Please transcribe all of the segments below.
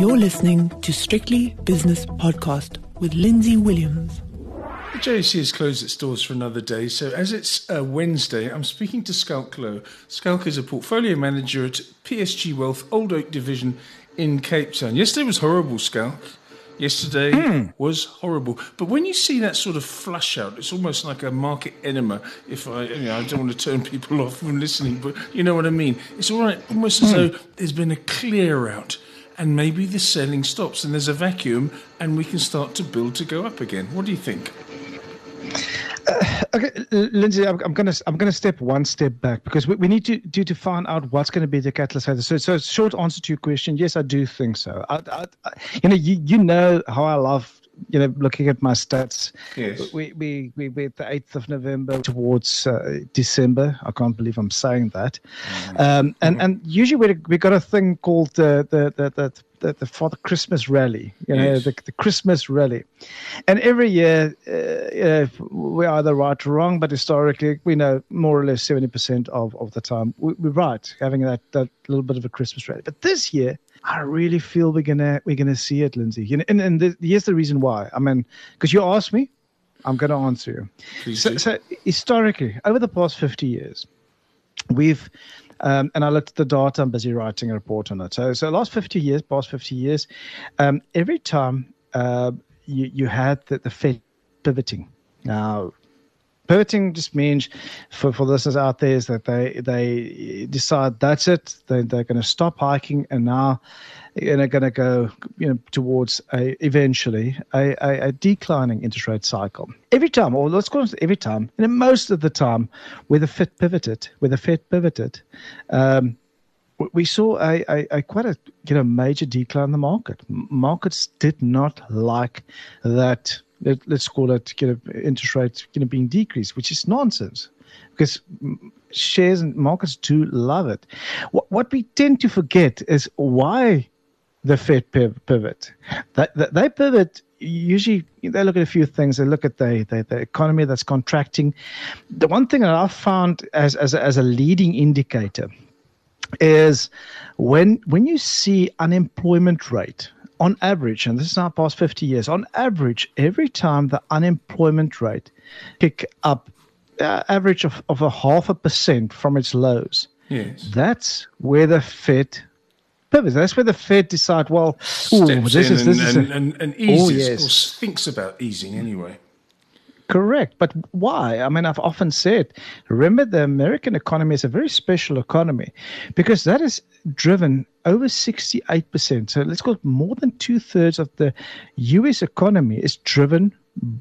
You're listening to Strictly Business Podcast with Lindsay Williams. The JSE has closed its doors for another day, so as it's uh, Wednesday, I'm speaking to Schalk Louw. Schalk is a portfolio manager at PSG Wealth Old Oak Division in Cape Town. Yesterday was horrible, Schalk. Yesterday mm. was horrible. But when you see that sort of flush out, it's almost like a market enema. If I, you know, I don't want to turn people off from listening, but you know what I mean. It's all right, almost as mm. though there's been a clear out, and maybe the selling stops, and there's a vacuum, and we can start to build to go up again. What do you think? Uh, okay, Lindsay, I'm, I'm, gonna I'm gonna step one step back because we, we need to do to find out what's going to be the catalyst. So, so short answer to your question, yes, I do think so. I, I, I, you know, you, you know how I love you know, looking at my stats, yes. we, we, we, we at the 8th of November towards uh, December. I can't believe I'm saying that. Mm-hmm. Um, and, mm-hmm. and usually we, we got a thing called the, the, the, the the, the for the Christmas rally, you know, yes. the, the Christmas rally, and every year, uh, you know, we're either right or wrong, but historically, we know more or less seventy percent of, of the time we, are right, having that, that little bit of a Christmas rally. But this year, I really feel we're gonna we're gonna see it, Lindsay. You know, and and the, here's the reason why. I mean, because you asked me, I'm gonna answer you. So, so, historically, over the past fifty years, we've um, and I looked at the data. I'm busy writing a report on it. So, so last 50 years, past 50 years, um, every time uh, you you had the, the Fed pivoting. Now, pivoting just means for, for listeners out there is that they they decide that's it they, they're going to stop hiking and now and they're going to go you know towards a eventually a, a, a, declining interest rate cycle every time or let's call it every time and most of the time where the Fed pivoted where the Fed pivoted um, we saw a, a, a, quite a you know major decline in the market. Markets did not like that let, us call it you know, interest rates you know, being decreased, which is nonsense because shares and markets do love it. What, what we tend to forget is why the Fed pivot. They, they pivot usually they look at a few things. They look at the, the, the, economy that's contracting. The one thing that I've found as, as, a, as a leading indicator is when when you see unemployment rate on average, and this is our past 50 years, on average, every time the unemployment rate pick up uh, average of, of a half a percent from its lows, yes. that's where the Fed pivots. That's where the Fed decide, well, ooh, this is, this and, is a, and, and, eases, oh, yes. or thinks about easing anyway. Correct. But why? I mean, I've often said, remember, the American economy is a very special economy because that is driven over 68%. So let's call it more than two thirds of the US economy is driven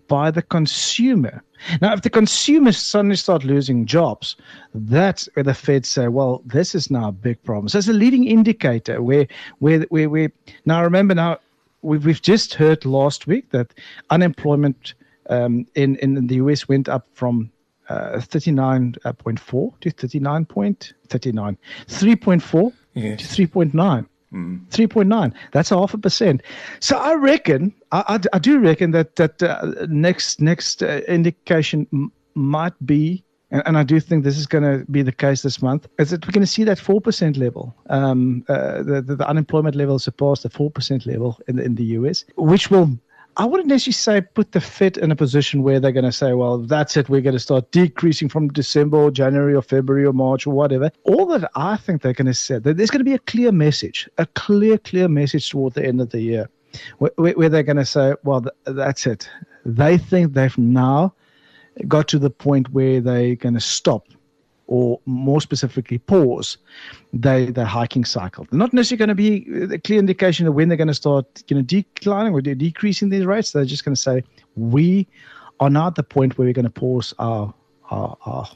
by the consumer. Now, if the consumers suddenly start losing jobs, that's where the Fed say, well, this is now a big problem. So it's a leading indicator where, where, where, where now remember now, we've, we've just heard last week that unemployment um, in, in the US went up from uh, 39.4 to 39.39, 3.4 yes. to 3.9. Mm. 3.9 that's half a percent so i reckon i, I, I do reckon that that uh, next next uh, indication m- might be and, and, I do think this is going to be the case this month, is that we're going to see that 4% level. Um, uh, the, the, the, unemployment level surpassed the 4% level in the, in the US, which will I wouldn't necessarily say put the Fed in a position where they're going to say, well, that's it, we're going to start decreasing from December or January or February or March or whatever. All that I think they're going to say, that there's going to be a clear message, a clear, clear message toward the end of the year where, where they're going to say, well, that's it. They think they've now got to the point where they're going to stop or more specifically pause the, the hiking cycle. They're not necessarily going to be a clear indication of when they're going to start you know, declining or decreasing these rates. They're just going to say, we are now at the point where we're going to pause our are, are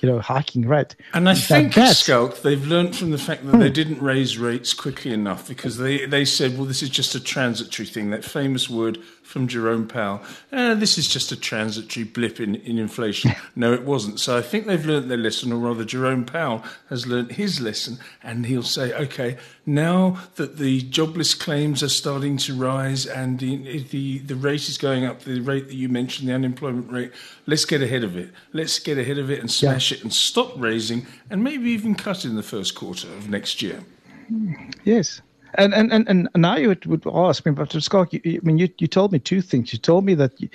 you know hiking rate. And I that, think Schalk, they've learned from the fact that hmm. they didn't raise rates quickly enough because they, they said, well, this is just a transitory thing. That famous word from Jerome Powell. Eh, this is just a transitory blip in, in inflation. no, it wasn't. So I think they've learned their lesson, or rather, Jerome Powell has learned his lesson, and he'll say, okay, now that the jobless claims are starting to rise and the, the, the rate is going up, the rate that you mentioned, the unemployment rate, let's get ahead of it. Let's get ahead of it and smash yeah. it and stop raising and maybe even cut in the first quarter of next year. Yes. And and, and, and now you would, would ask me, but Schalk, you, I mean, you, you told me two things. You told me that you,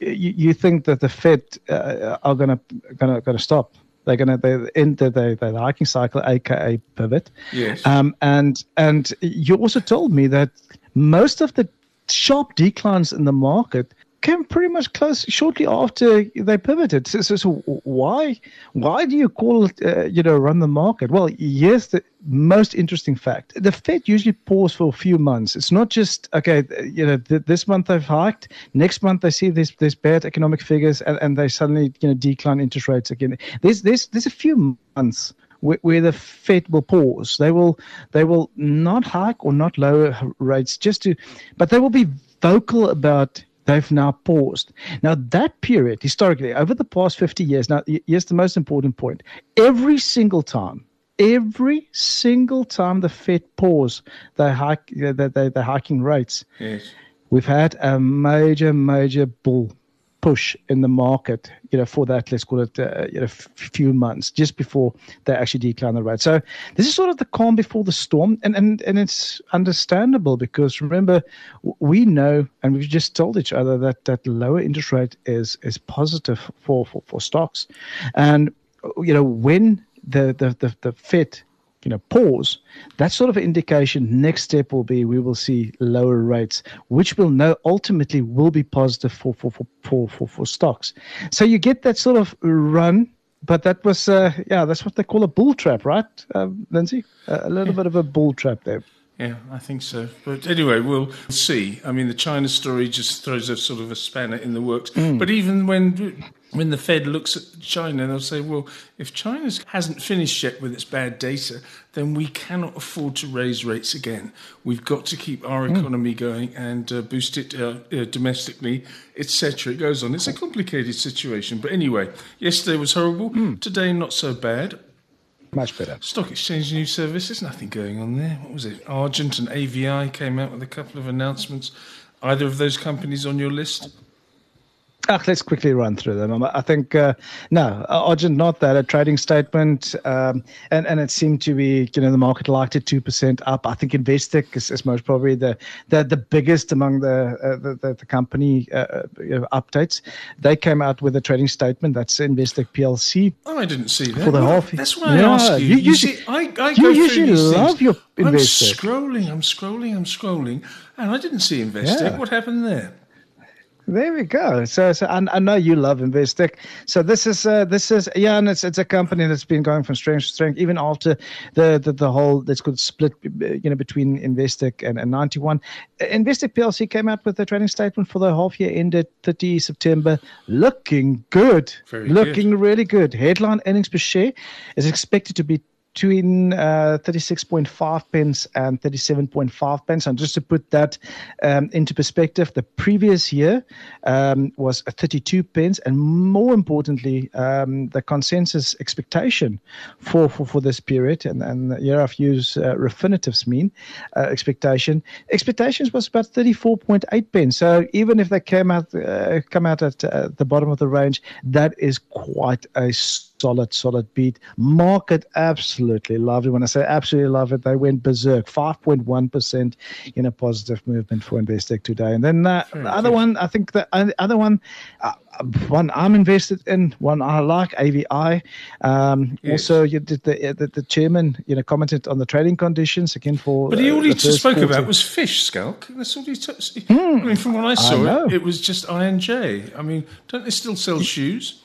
you, you think that the Fed uh, are going to going to going to stop. They're going to they end the, the, the hiking cycle, aka pivot. Yes. Um, and and you also told me that most of the sharp declines in the market came pretty much close shortly after they pivoted. So, so, so why why do you call it uh, you know run the market? Well, yes, the most interesting fact: the Fed usually pause for a few months. It's not just okay, you know, th- this month they've hiked, next month they see this this bad economic figures, and, and they suddenly you know decline interest rates again. There's there's there's a few months where, the Fed will pause. They will they will not hike or not lower rates just to, but they will be vocal about they've now paused. Now, that period, historically, over the past 50 years, now, here's the most important point. Every single time, every single time the Fed pause, they hike, they, they're hiking rates. Yes. We've had a major, major bull push in the market, you know, for that, let's call it, uh, you know, f- few months just before they actually decline the rate. So this is sort of the calm before the storm, and and and it's understandable because remember, we know, and we've just told each other that that lower interest rate is is positive for for, for stocks, and you know when the the the, the Fed you know pause that sort of indication next step will be we will see lower rates which will know ultimately will be positive for for for for for, for stocks so you get that sort of run but that was uh, yeah that's what they call a bull trap right uh, lindsay a little bit of a bull trap there yeah, I think so. But anyway, we'll see. I mean, the China story just throws a sort of a spanner in the works. Mm. But even when when the Fed looks at China, they'll say, well, if China hasn't finished yet with its bad data, then we cannot afford to raise rates again. We've got to keep our mm. economy going and uh, boost it uh, uh, domestically, etc. It goes on. It's a complicated situation. But anyway, yesterday was horrible. Mm. Today, not so bad. Much better. Stock Exchange News Service, there's nothing going on there. What was it? Argent and AVI came out with a couple of announcements. Either of those companies on your list? Uh, let's quickly run through them. I think uh, no, Argent not that a trading statement, um, and and it seemed to be you know the market liked it two percent up. I think Investec is, is, most probably the the, the biggest among the uh, the, the, the, company uh, uh, you know, updates. They came out with a trading statement. That's Investec PLC. Oh, I didn't see that. For the half. That's why yeah, I ask you. You, you, see, I, I you usually love things. your Investec. I'm scrolling. I'm scrolling. I'm scrolling, and I didn't see Investec. Yeah. What happened there? There we go. So, so I, I know you love Investec. So this is uh, this is yeah, and it's it's a company that's been going from strength to strength, even after the the, the whole that's good split, you know, between Investec and, and 91. Investec PLC came out with a trading statement for the half year ended 30 September, looking good, Very looking good. really good. Headline earnings per share is expected to be between uh, 36.5 pence and 37.5 pence. And just to put that um, into perspective, the previous year um, was 32 pence. And more importantly, um, the consensus expectation for, for, for this period, and, and here I've used uh, Refinitiv's mean uh, expectation, expectations was about 34.8 pence. So even if they came out, uh, come out at uh, the bottom of the range, that is quite a solid, solid beat. Market absolutely loved it. When I say absolutely love it, they went berserk. 5.1% in a positive movement for Investec today. And then uh, the other one, I think the other one, uh, one I'm invested in, one I like, AVI. Um, yes. Also, you did the, the, the chairman, you know, commented on the trading conditions again for. But he all uh, he spoke quarter. about was fish, Schalk. That's all he. T- hmm. I mean, from what I saw, I it, it was just I&J. I mean, don't they still sell shoes?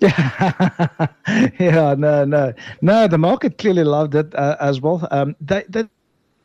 Yeah, yeah, no, no, no. The market clearly loved it uh, as well. Um, they, they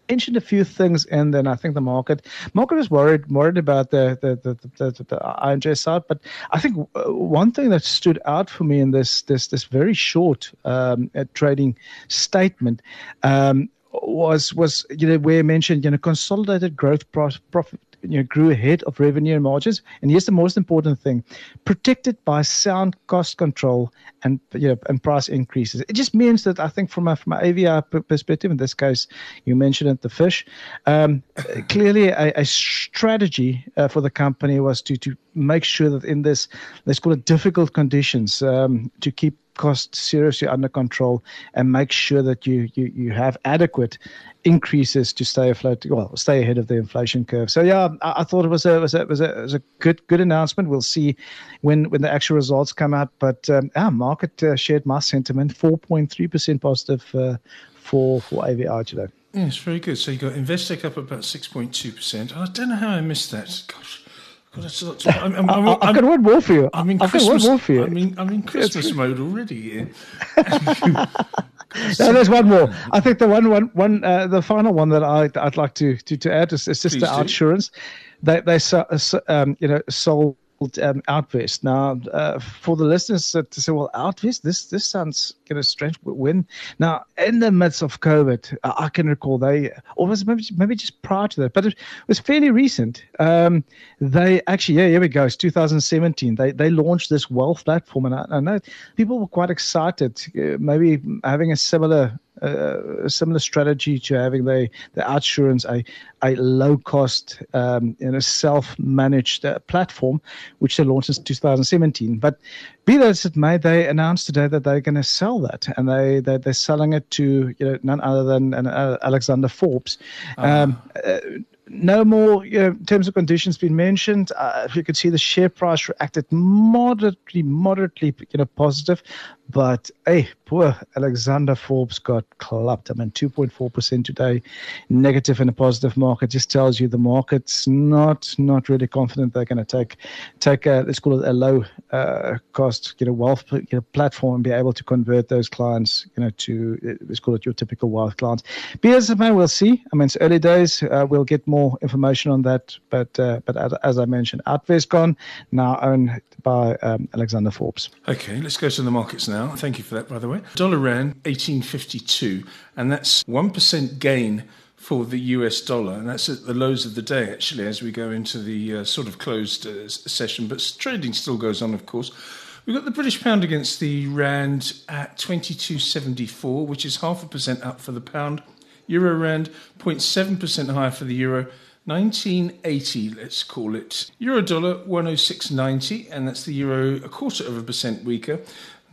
mentioned a few things, and then I think the market market was worried worried about the the the, the, the, I&J side. But I think uh, one thing that stood out for me in this this this very short um, uh, trading statement. Um, was was you know where mentioned you know consolidated growth profit you know, grew ahead of revenue and margins. And here's the most important thing: protected by sound cost control and you know, and price increases. It just means that I think from a from an AVI perspective, in this case, you mentioned it, the fish. Um, clearly, a, a strategy uh, for the company was to to make sure that in this let's call it difficult conditions um, to keep costs seriously under control and make sure that you you, you have adequate increases to stay afloat, well, stay ahead of the inflation curve. So yeah, I, I thought it was a was a was a, was a good good announcement. We'll see when when the actual results come out. But um, our market uh, shared my sentiment, four point three percent positive uh, for for AVI today. Yes, very good. So you got Investec up about six point two percent. I don't know how I missed that. Gosh. I'm, I'm, I'm, I've got one more for you. I'm in I've Christmas, got one more for you. I'm in, I'm in Christmas mode already. no, there's one more. I think the one, one, one, uh, the final one that I, I'd like to to, to add is, is just Please the do. OUTsurance. They they so- um, you know sold um, Outvest. Now, uh, for the listeners that say, "Well, Outvest, this this sounds kind of strange." When now in the midst of COVID, I, I can recall they, or was maybe maybe just prior to that, but it was fairly recent. Um, they actually, yeah, here we go. It's 2017. They they launched this wealth platform, and I, I know people were quite excited. Uh, maybe having a similar a similar strategy to having the the OUTsurance a a low cost um, know self managed uh, platform which they launched in 2017 but be that as it may they announced today that they're going to sell that and they they're, they're selling it to you know none other than uh, Alexander Forbes um, uh, no more you know, terms and conditions been mentioned. Uh, you could see the share price reacted moderately, moderately, you know, positive. But hey, poor Alexander Forbes got clubbed. I mean, 2.4% today, negative in a positive market. Just tells you the market's not not really confident they're going to take take a let's call it a low uh, cost you know wealth you know, platform and be able to convert those clients you know to uh, let's call it your typical wealth clients. Be as it may, we'll see. I mean, it's early days. Uh, we'll get more information on that. But uh, but as, as I mentioned, Outvest gone now owned by um, Alexander Forbes. Okay, let's go to the markets now. Thank you for that, by the way. Dollar rand 1852, and that's 1% gain for the US dollar, and that's at the lows of the day, actually, as we go into the uh, sort of closed uh, session. But trading still goes on, of course. We've got the British pound against the rand at 22.74, which is half a percent up for the pound. Euro rand 0.7% higher for the euro. 1980, let's call it. Euro dollar 106.90, and that's the euro a quarter of a percent weaker.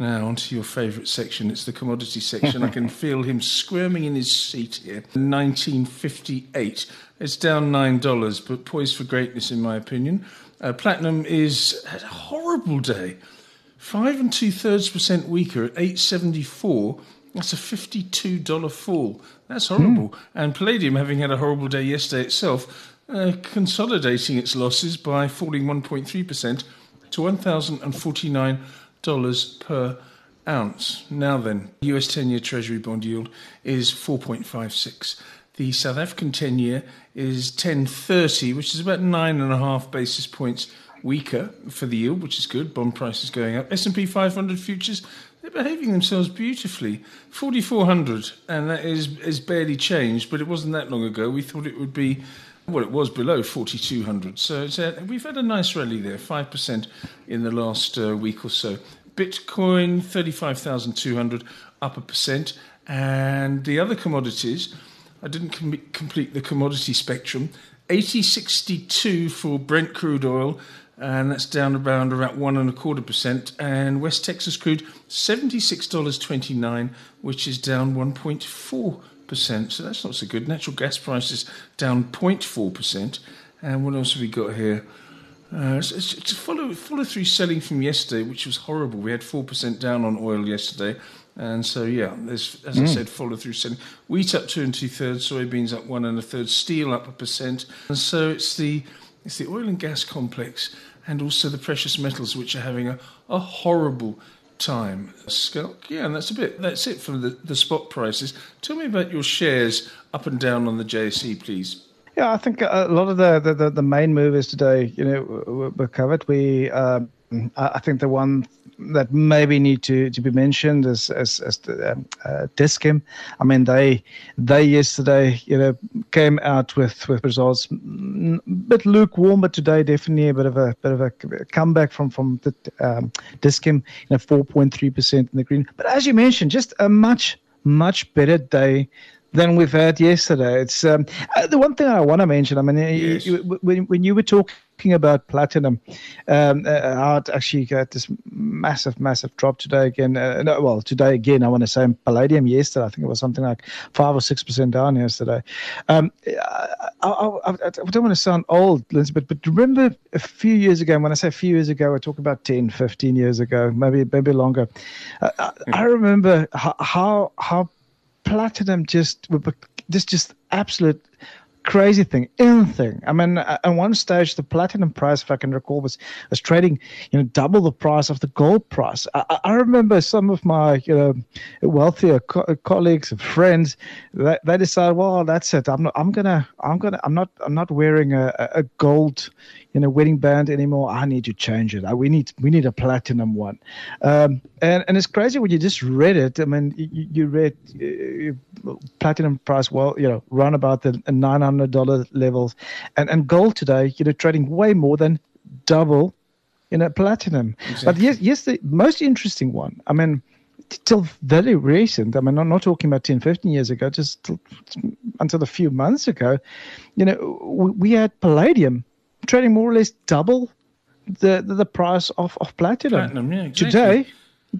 Now, onto your favourite section. It's the commodity section. I can feel him squirming in his seat here. 1958. It's down $9, but poised for greatness, in my opinion. Uh, platinum is had a horrible day. Five and two thirds percent weaker at 874. That's a $52 fall. That's horrible. And palladium, having had a horrible day yesterday itself, uh, consolidating its losses by falling 1.3% to $1,049 per ounce. Now then, US 10 year Treasury bond yield is 4.56. The South African 10 year is 1030, which is about nine and a half basis points weaker for the yield, which is good. Bond prices going up. S&P 500 futures they're behaving themselves beautifully. 4,400, and that is, is barely changed, but it wasn't that long ago. We thought it would be, well, it was below 4,200. So we've had a nice rally there, 5% in the last uh, week or so. Bitcoin, 35,200, up a percent. And the other commodities, I didn't com- complete the commodity spectrum. 8062 for Brent crude oil, and that's down around about one and a quarter percent. And West Texas crude, seventy-six dollars twenty-nine, which is down one point four percent. So that's not so good. Natural gas prices down 0.4 percent. And what else have we got here? Uh, it's, it's, it's a follow follow through selling from yesterday, which was horrible. We had four percent down on oil yesterday. And so, yeah, there's, as I said, follow through selling. Wheat up two and two thirds, soybeans up one and a third, steel up a percent. And so it's the it's the oil and gas complex and also the precious metals which are having a, a horrible time. Yeah, and that's a bit. That's it for the, the spot prices. Tell me about your shares up and down on the JSE, please. Yeah, I think a lot of the the, the, the main movers today, you know, were, covered. We, um, I think the one that maybe need to, to be mentioned is as as the um, uh, Dis-Chem. I mean, they they yesterday, you know, came out with with results mm, a bit lukewarm, but today definitely a bit of a bit of a comeback from from the um, Dis-Chem, you know, four point three percent in the green. But as you mentioned, just a much much better day than we've had yesterday. It's um, uh, the one thing I want to mention. I mean, yes. you, when, when you were talking about platinum, um, uh, how it actually got this massive, massive drop today again. Uh, no, well, today again, I want to say palladium yesterday. I think it was something like five or six percent down yesterday. Um, I, I, I, I, don't want to sound old, Lindsay, but, but remember a few years ago, when I say a few years ago, I talk about 10, 15 years ago, maybe maybe longer. Uh, I, I remember how how platinum just this just absolute crazy thing, anything. I mean, at one stage, the platinum price, if I can recall, was was trading, you know, double the price of the gold price. I, I remember some of my, you know, wealthier co- colleagues and friends, they, they decided, well, that's it. I'm not. I'm gonna. I'm gonna. I'm not. I'm not wearing a, a gold, you know wedding band anymore. I need to change it. We need we need a platinum one. Um, and and it's crazy when you just read it. I mean, you, you read uh, platinum price well, you know, run about the nine hundred dollar levels, and and gold today, you know, trading way more than double, you know, platinum. Exactly. But yes, yes, the most interesting one. I mean till very recent, I mean, I'm not talking about 10, 15 years ago, just till, until a few months ago, you know, we, we had palladium trading more or less double the the, the price of, of platinum. Platinum, yeah, exactly. Today,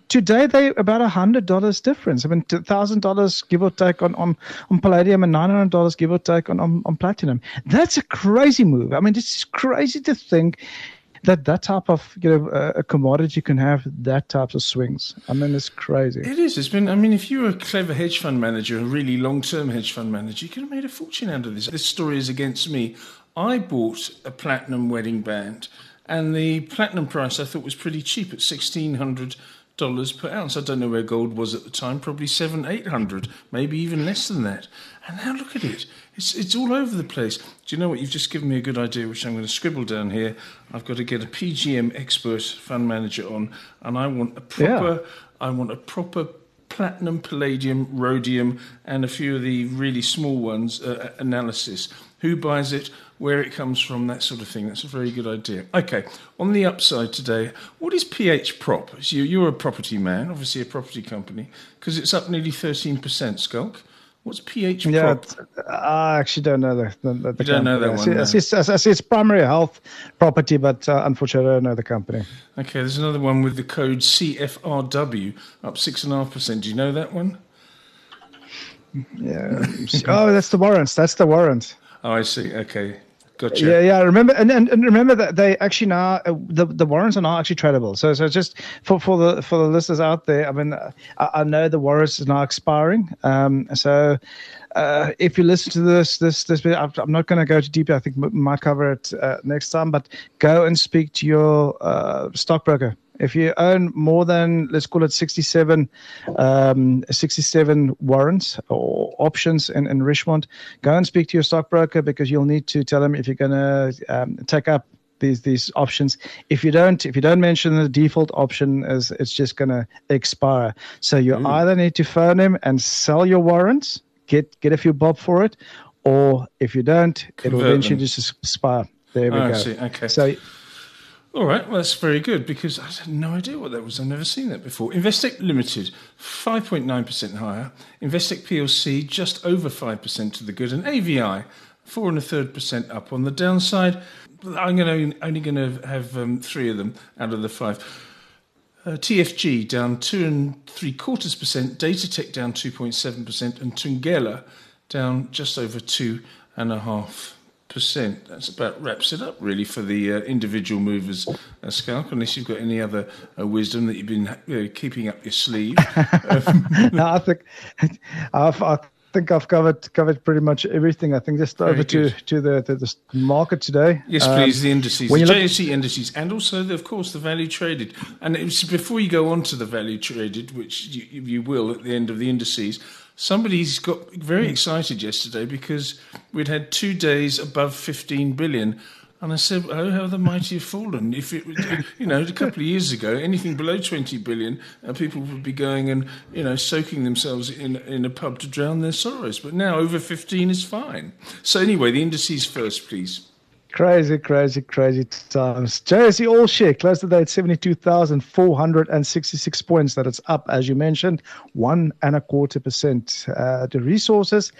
today they about a hundred dollars difference. I mean, thousand dollars give or take on, on, on palladium and nine hundred dollars give or take on, on, on platinum. That's a crazy move. I mean, it's crazy to think that that type of you know a commodity can have that types of swings. I mean, it's crazy. It is. It's been. I mean, if you're a clever hedge fund manager, a really long-term hedge fund manager, you could have made a fortune out of this. This story is against me. I bought a platinum wedding band, and the platinum price I thought was pretty cheap at sixteen hundred per ounce. I don't know where gold was at the time, probably seven, eight hundred, maybe even less than that. And now look at it. It's it's all over the place. Do you know what? You've just given me a good idea, which I'm going to scribble down here. I've got to get a PGM expert fund manager on, and I want a proper. Yeah. I want a proper platinum, palladium, rhodium, and a few of the really small ones uh, analysis. Who buys it? Where it comes from, that sort of thing. That's a very good idea. Okay, on the upside today, what is PH Prop? So you're a property man, obviously a property company, because it's up nearly 13%, Schalk. What's PH yeah, Prop? I actually don't know the, the, the don't know that I one. See, no. I, see, I see it's primary health property, but uh, unfortunately, I don't know the company. Okay, there's another one with the code CFRW up six and a half percent. Do you know that one? Yeah. oh, that's the warrants. That's the warrants. Oh, I see. Okay. Gotcha. Yeah, yeah. Remember, and, and, and remember that they actually now uh, the the warrants are not actually tradable. So so just for, for the for the listeners out there, I mean, I, I know the warrants is now expiring. Um, so uh, if you listen to this this this bit, I'm not going to go too deep. I think we might cover it uh, next time. But go and speak to your uh, stockbroker if you own more than, let's call it 67, um, 67 warrants or options in, in Richemont, go and speak to your stockbroker because you'll need to tell them if you're going to um, take up these these options. If you don't, if you don't mention the default option, is it's just going to expire. So you mm. either need to phone him and sell your warrants, get get a few bob for it, or if you don't, Convert it'll eventually them. just expire. There we oh, go. See. Okay. So all right, well, that's very good because I had no idea what that was. I've never seen that before. Investec Limited, 5.9% higher. Investec PLC, just over 5% to the good. And AVI, four and a third percent up on the downside. I'm going to, only going to have um, three of them out of the five. Uh, TFG down two and three quarters percent. Datatec down 2.7%. And Thungela down just over two and a half percent. That's about wraps it up really for the uh, individual movers, uh, Schalk. Unless you've got any other uh, wisdom that you've been uh, keeping up your sleeve. no, I think I've, I think I've covered covered pretty much everything. I think just Very over to, to the, the, the market today. Yes, um, please. The indices, the JSE look- indices, and also the, of course the value traded. And it was before you go on to the value traded, which you, you will at the end of the indices somebody's got very excited yesterday because we'd had two days above 15 billion. And I said, "Oh, how the mighty have fallen! If it, you know, a couple of years ago, anything below twenty billion, uh, people would be going and you know soaking themselves in in a pub to drown their sorrows. But now over fifteen is fine. So anyway, the indices first, please. Crazy, crazy, crazy times. JSE All Share closed the day at 72,466 points. That it's up, as you mentioned, one and a quarter percent. Uh, the resources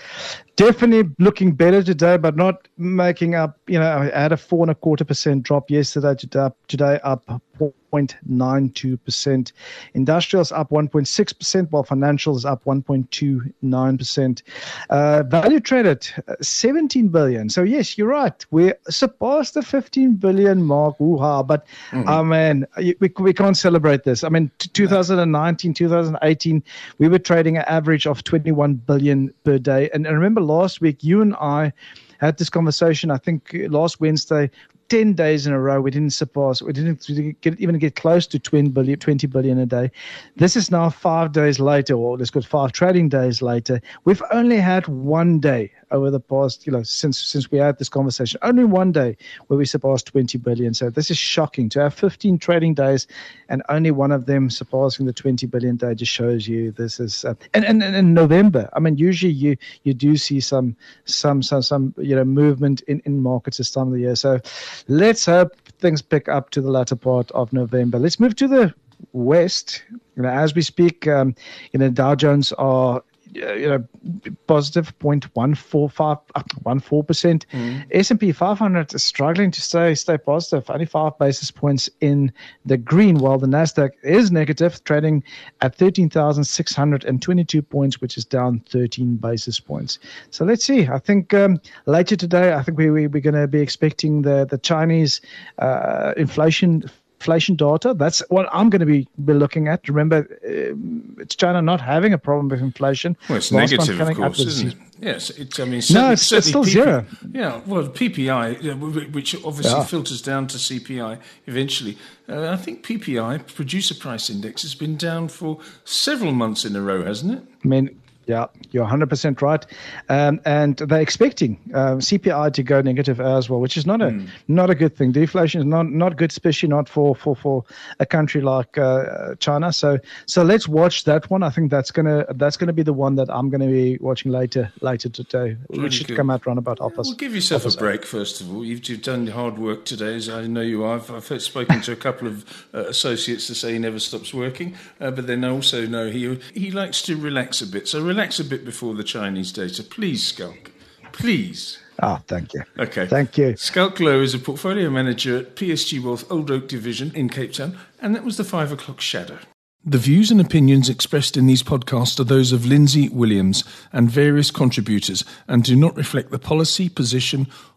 definitely looking better today, but not making up. You know, I had a four and a quarter percent drop yesterday. Today, today up 0.92%. Industrials up 1.6%, while financials is up 1.29%. Uh, value traded uh, 17 billion. So yes, you're right. We surpassed the 15 billion mark. Woo-ha. But mm-hmm. oh man, we, we can't celebrate this. I mean, 2019, 2018, we were trading an average of 21 billion per day. And, and remember last week, you and I had this conversation, I think last Wednesday, 10 days in a row we didn't surpass we didn't get, even get close to 20 billion, 20 billion a day this is now five days later or let's go five trading days later we've only had one day over the past, you know, since since we had this conversation. Only one day where we surpassed 20 billion. So this is shocking to have 15 trading days and only one of them surpassing the 20 billion day just shows you this is. Uh, and, and and in November, I mean, usually you you do see some some some some you know movement in in markets this time of the year. So let's hope things pick up to the latter part of November. Let's move to the west. You know, as we speak, um, you know, Dow Jones are you know, positive 0.145, percent. Mm. S&P 500 is struggling to stay stay positive, only five basis points in the green, while the Nasdaq is negative, trading at 13,622 points, which is down 13 basis points. So let's see. I think um, later today, I think we, we we're going to be expecting the the Chinese uh, inflation inflation data. That's what I'm going to be, be looking at. Remember, uh, it's China not having a problem with inflation. Well, it's Last negative, of course, isn't it? Yes, it's. I mean, no, it's, it's still PP, zero. Yeah, well, PPI, which obviously yeah. filters down to CPI eventually. Uh, I think PPI, Producer Price Index, has been down for several months in a row, hasn't it? I mean, yeah, you're 100% right. Um, and they're expecting uh, CPI to go negative as well, which is not a mm. not a good thing. Deflation is not, not good, especially not for, for, for a country like uh, China. So so let's watch that one. I think that's gonna that's gonna be the one that I'm gonna be watching later later today, really which should good. come out around about half Well, give yourself a break first of all. You've, you've done hard work today, as I know you are. I've, I've spoken to a couple of uh, associates to say he never stops working, uh, but then I also know he he likes to relax a bit. So relax a bit before the Chinese data. Please, Schalk. Please. Ah, oh, thank you. Okay. Thank you. Schalk Louw is a portfolio manager at PSG Wealth Old Oak Division in Cape Town, and that was the five o'clock shadow. The views and opinions expressed in these podcasts are those of Lindsay Williams and various contributors and do not reflect the policy, position,